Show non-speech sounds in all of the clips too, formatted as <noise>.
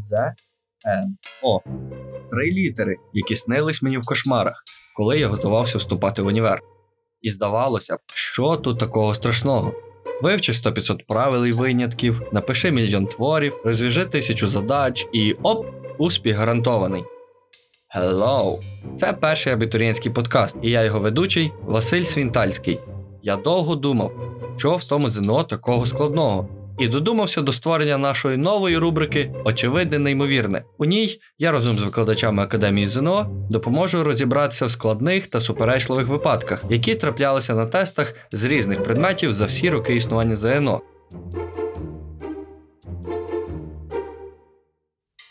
З Н О. Три літери, які снились мені в кошмарах, коли я готувався вступати в універ. І здавалося б, що тут такого страшного. Вивчи 100-500 правил і винятків, напиши мільйон творів, розв'яжи тисячу задач і оп, успіх гарантований. Hello! Це перший абітурієнтський подкаст, і я його ведучий Василь Свінтальський. Я довго думав, що в тому ЗНО такого складного, і додумався до створення нашої нової рубрики Очевидне неймовірне. У ній я разом з викладачами Академії ЗНО допоможу розібратися в складних та суперечливих випадках, які траплялися на тестах з різних предметів за всі роки існування ЗНО.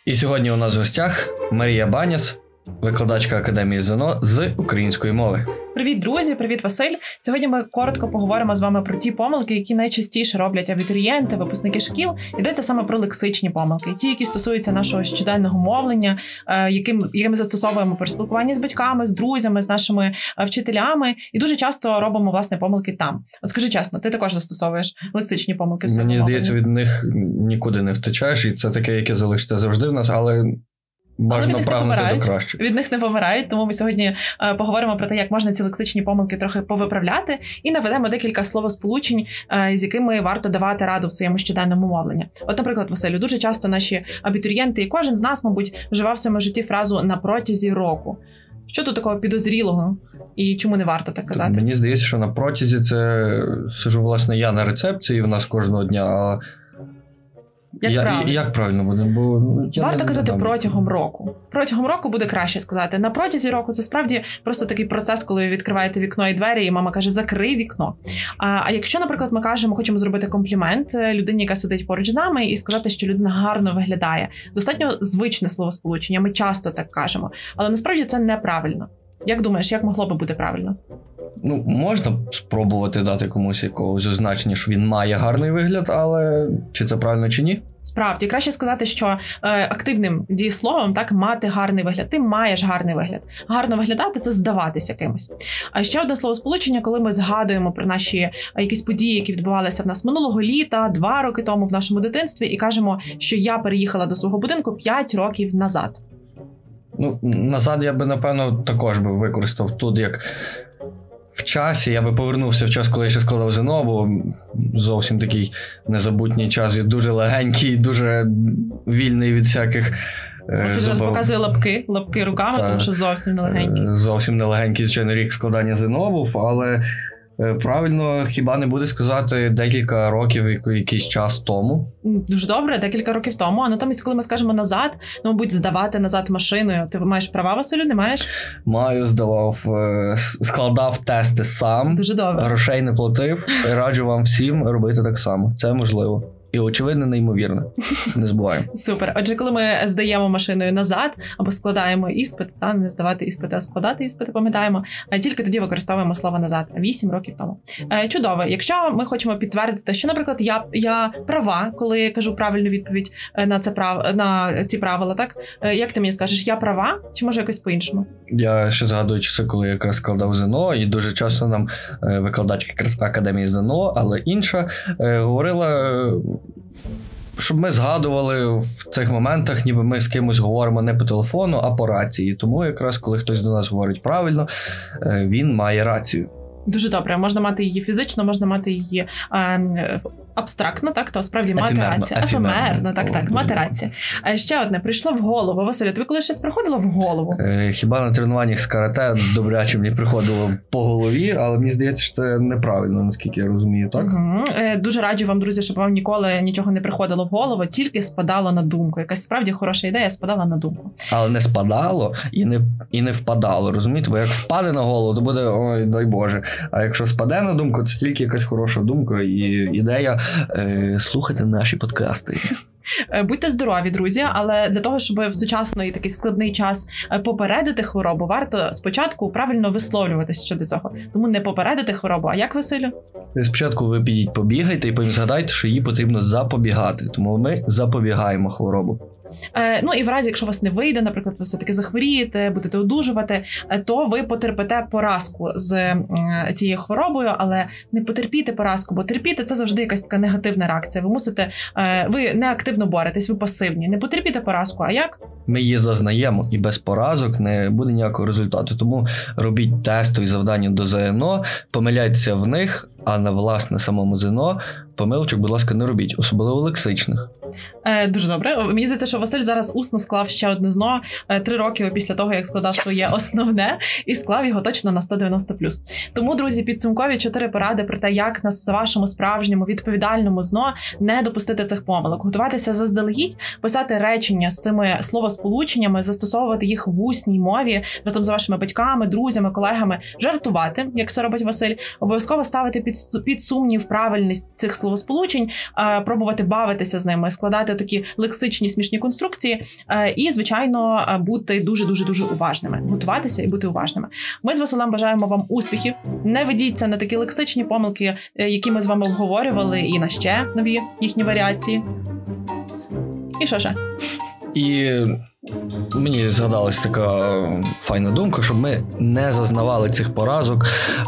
І сьогодні у нас в гостях Марія Баняс, викладачка Академії ЗНО з української мови. Привіт, друзі! Привіт, Василь! Сьогодні ми коротко поговоримо з вами про ті помилки, які найчастіше роблять абітурієнти, випускники шкіл. Йдеться саме про лексичні помилки, ті, які стосуються нашого щоденного мовлення, е, яким ми застосовуємо при спілкуванні з батьками, з друзями, з нашими е, вчителями, і дуже часто робимо власне помилки там. От скажи чесно, ти також застосовуєш лексичні помилки. в Мені здається, від них нікуди не втечеш, і це таке, яке залишиться завжди в нас, але бажано прагнути до кращого. Від них не помирають, тому ми сьогодні е, поговоримо про те, як можна ці лексичні помилки трохи повиправляти, і наведемо декілька словосполучень, е, з якими варто давати раду в своєму щоденному мовленні. От, наприклад, Василю, дуже часто наші абітурієнти, і кожен з нас, мабуть, вживав в своєму житті фразу на протязі року. Що тут такого підозрілого, і чому не варто так казати? Мені здається, що на протязі це сижу, власне, я на рецепції в нас кожного дня. А Як я, правильно? як правильно буде? Бо ну, я Варто не казати дам. протягом року. Протягом року буде краще сказати. На протязі року це справді просто такий процес, коли ви відкриваєте вікно і двері, і мама каже: закрий вікно. А, а якщо, наприклад, ми кажемо, хочемо зробити комплімент е, людині, яка сидить поруч з нами, і сказати, що людина гарно виглядає, достатньо звичне словосполучення. Ми часто так кажемо, але насправді це неправильно. Як думаєш, як могло би бути правильно? Ну, можна спробувати дати комусь якогось означення, що він має гарний вигляд, але чи це правильно чи ні? Справді краще сказати, що е, активним дієсловом так мати гарний вигляд. Ти маєш гарний вигляд. Гарно виглядати це здаватися кимось. А ще одне словосполучення, коли ми згадуємо про наші е, якісь події, які відбувалися в нас минулого літа, два роки тому в нашому дитинстві, і кажемо, що я переїхала до свого будинку 5 років назад. Ну, назад я би, напевно, також би використав тут як. В часі я би повернувся в час, коли я ще складав ЗНО, бо зовсім такий незабутній час і дуже легенький, дуже вільний від всяких. Ось Василь зараз забав- показує лапки, лапки руками, Та, тому що зовсім нелегенький. Е, Зовсім нелегенький, звичайно, рік складання ЗНО був, але е, правильно хіба не буде сказати декілька років, якийсь час тому. Дуже добре, декілька років тому. А натомість, коли ми скажемо назад, ну, мабуть, здавати назад машиною. Ти маєш права, Василю, не маєш? Маю, здавав, е, складав тести сам, Дуже добре. грошей не платив. Раджу вам всім робити так само. Це можливо. І очевидно, неймовірно. Не забуваємо. <laughs> Супер. Отже, коли ми здаємо машиною назад або складаємо іспит, та не здавати іспити, а складати іспити, пам'ятаємо, а тільки тоді використовуємо слово назад 8 років тому. Е, чудово. Якщо ми хочемо підтвердити, що, наприклад, я, я права, коли я кажу правильну відповідь е, на це прав на ці правила, так Е, як ти мені скажеш, я права, чи може якось по-іншому? Я ще згадую часи, коли я якраз складав ЗНО, і дуже часто нам викладачка якраз академії ЗНО, але інша говорила. Щоб ми згадували в цих моментах, ніби ми з кимось говоримо не по телефону, а по рації. Тому якраз коли хтось до нас говорить правильно, е, він має рацію. Дуже добре. Можна мати її фізично, можна мати її е, абстрактно, так то справді мати Ефемерно, рацію. ефемерно. Ефемерно, так, О, так, рацію. А ще одне прийшло в голову. Василю, тобі коли щось приходило в голову? Е, Хіба на тренуваннях з карате добряче мені приходило по голові, але мені здається, що це неправильно, наскільки я розумію, так? Угу. Е, Дуже раджу вам, друзі, щоб вам ніколи нічого не приходило в голову, тільки спадало на думку. Якась справді хороша ідея спадала на думку. Але не спадало і не, і не впадало. Розумієте? Бо як впаде на голову, то буде ой, дай Боже. А якщо спаде на думку, це тільки якась хороша думка і ідея е, слухати наші подкасти. Е, Будьте здорові, друзі, але для того, щоб в сучасний такий складний час е, попередити хворобу, варто спочатку правильно висловлюватися щодо цього. Тому не попередити хворобу. А як Василю? Спочатку ви підіть побігайте і потім згадайте, що її потрібно запобігати. Тому ми запобігаємо хворобу. Е, ну і в разі, якщо вас не вийде, наприклад, ви все таки захворієте, будете одужувати, е, то ви потерпите поразку з е, цією хворобою, але не потерпіти поразку, бо терпіти це завжди якась така негативна реакція. Ви мусите, ви неактивно агресивно боретесь, ви пасивні. Не потерпіте поразку. А як? Ми її зазнаємо, і без поразок не буде ніякого результату. Тому робіть тестові завдання до ЗНО, помиляйтеся в них, а на власне самому ЗНО помилочок, будь ласка, не робіть, особливо лексичних. Е, дуже добре. Мені здається, що Василь зараз усно склав ще одне зно е, три роки після того, як складав Yes! своє основне, і склав його точно на 190 Тому, друзі, підсумкові чотири поради про те, як на вашому справжньому відповідальному зно не допустити цих помилок, готуватися заздалегідь, писати речення з цими словосполученнями, застосовувати їх в усній мові разом з вашими батьками, друзями, колегами, жартувати, як це робить Василь, обов'язково ставити під, під сумнів правильність цих словосполучень, е, пробувати бавитися з ними, складати такі лексичні смішні конструкції, е, і звичайно е, бути дуже дуже дуже уважними, готуватися і бути уважними. Ми з Василем бажаємо вам успіхів. Не ведіться на такі лексичні помилки, які ми з вами обговорювали, і на ще нові їхні варіації. І що ще? І мені згадалась така файна думка, щоб ми не зазнавали цих поразок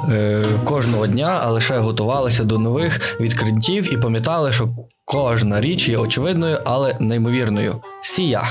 е, кожного дня, а лише готувалися до нових відкриттів і пам'ятали, що кожна річ є очевидною, але неймовірною. Сія.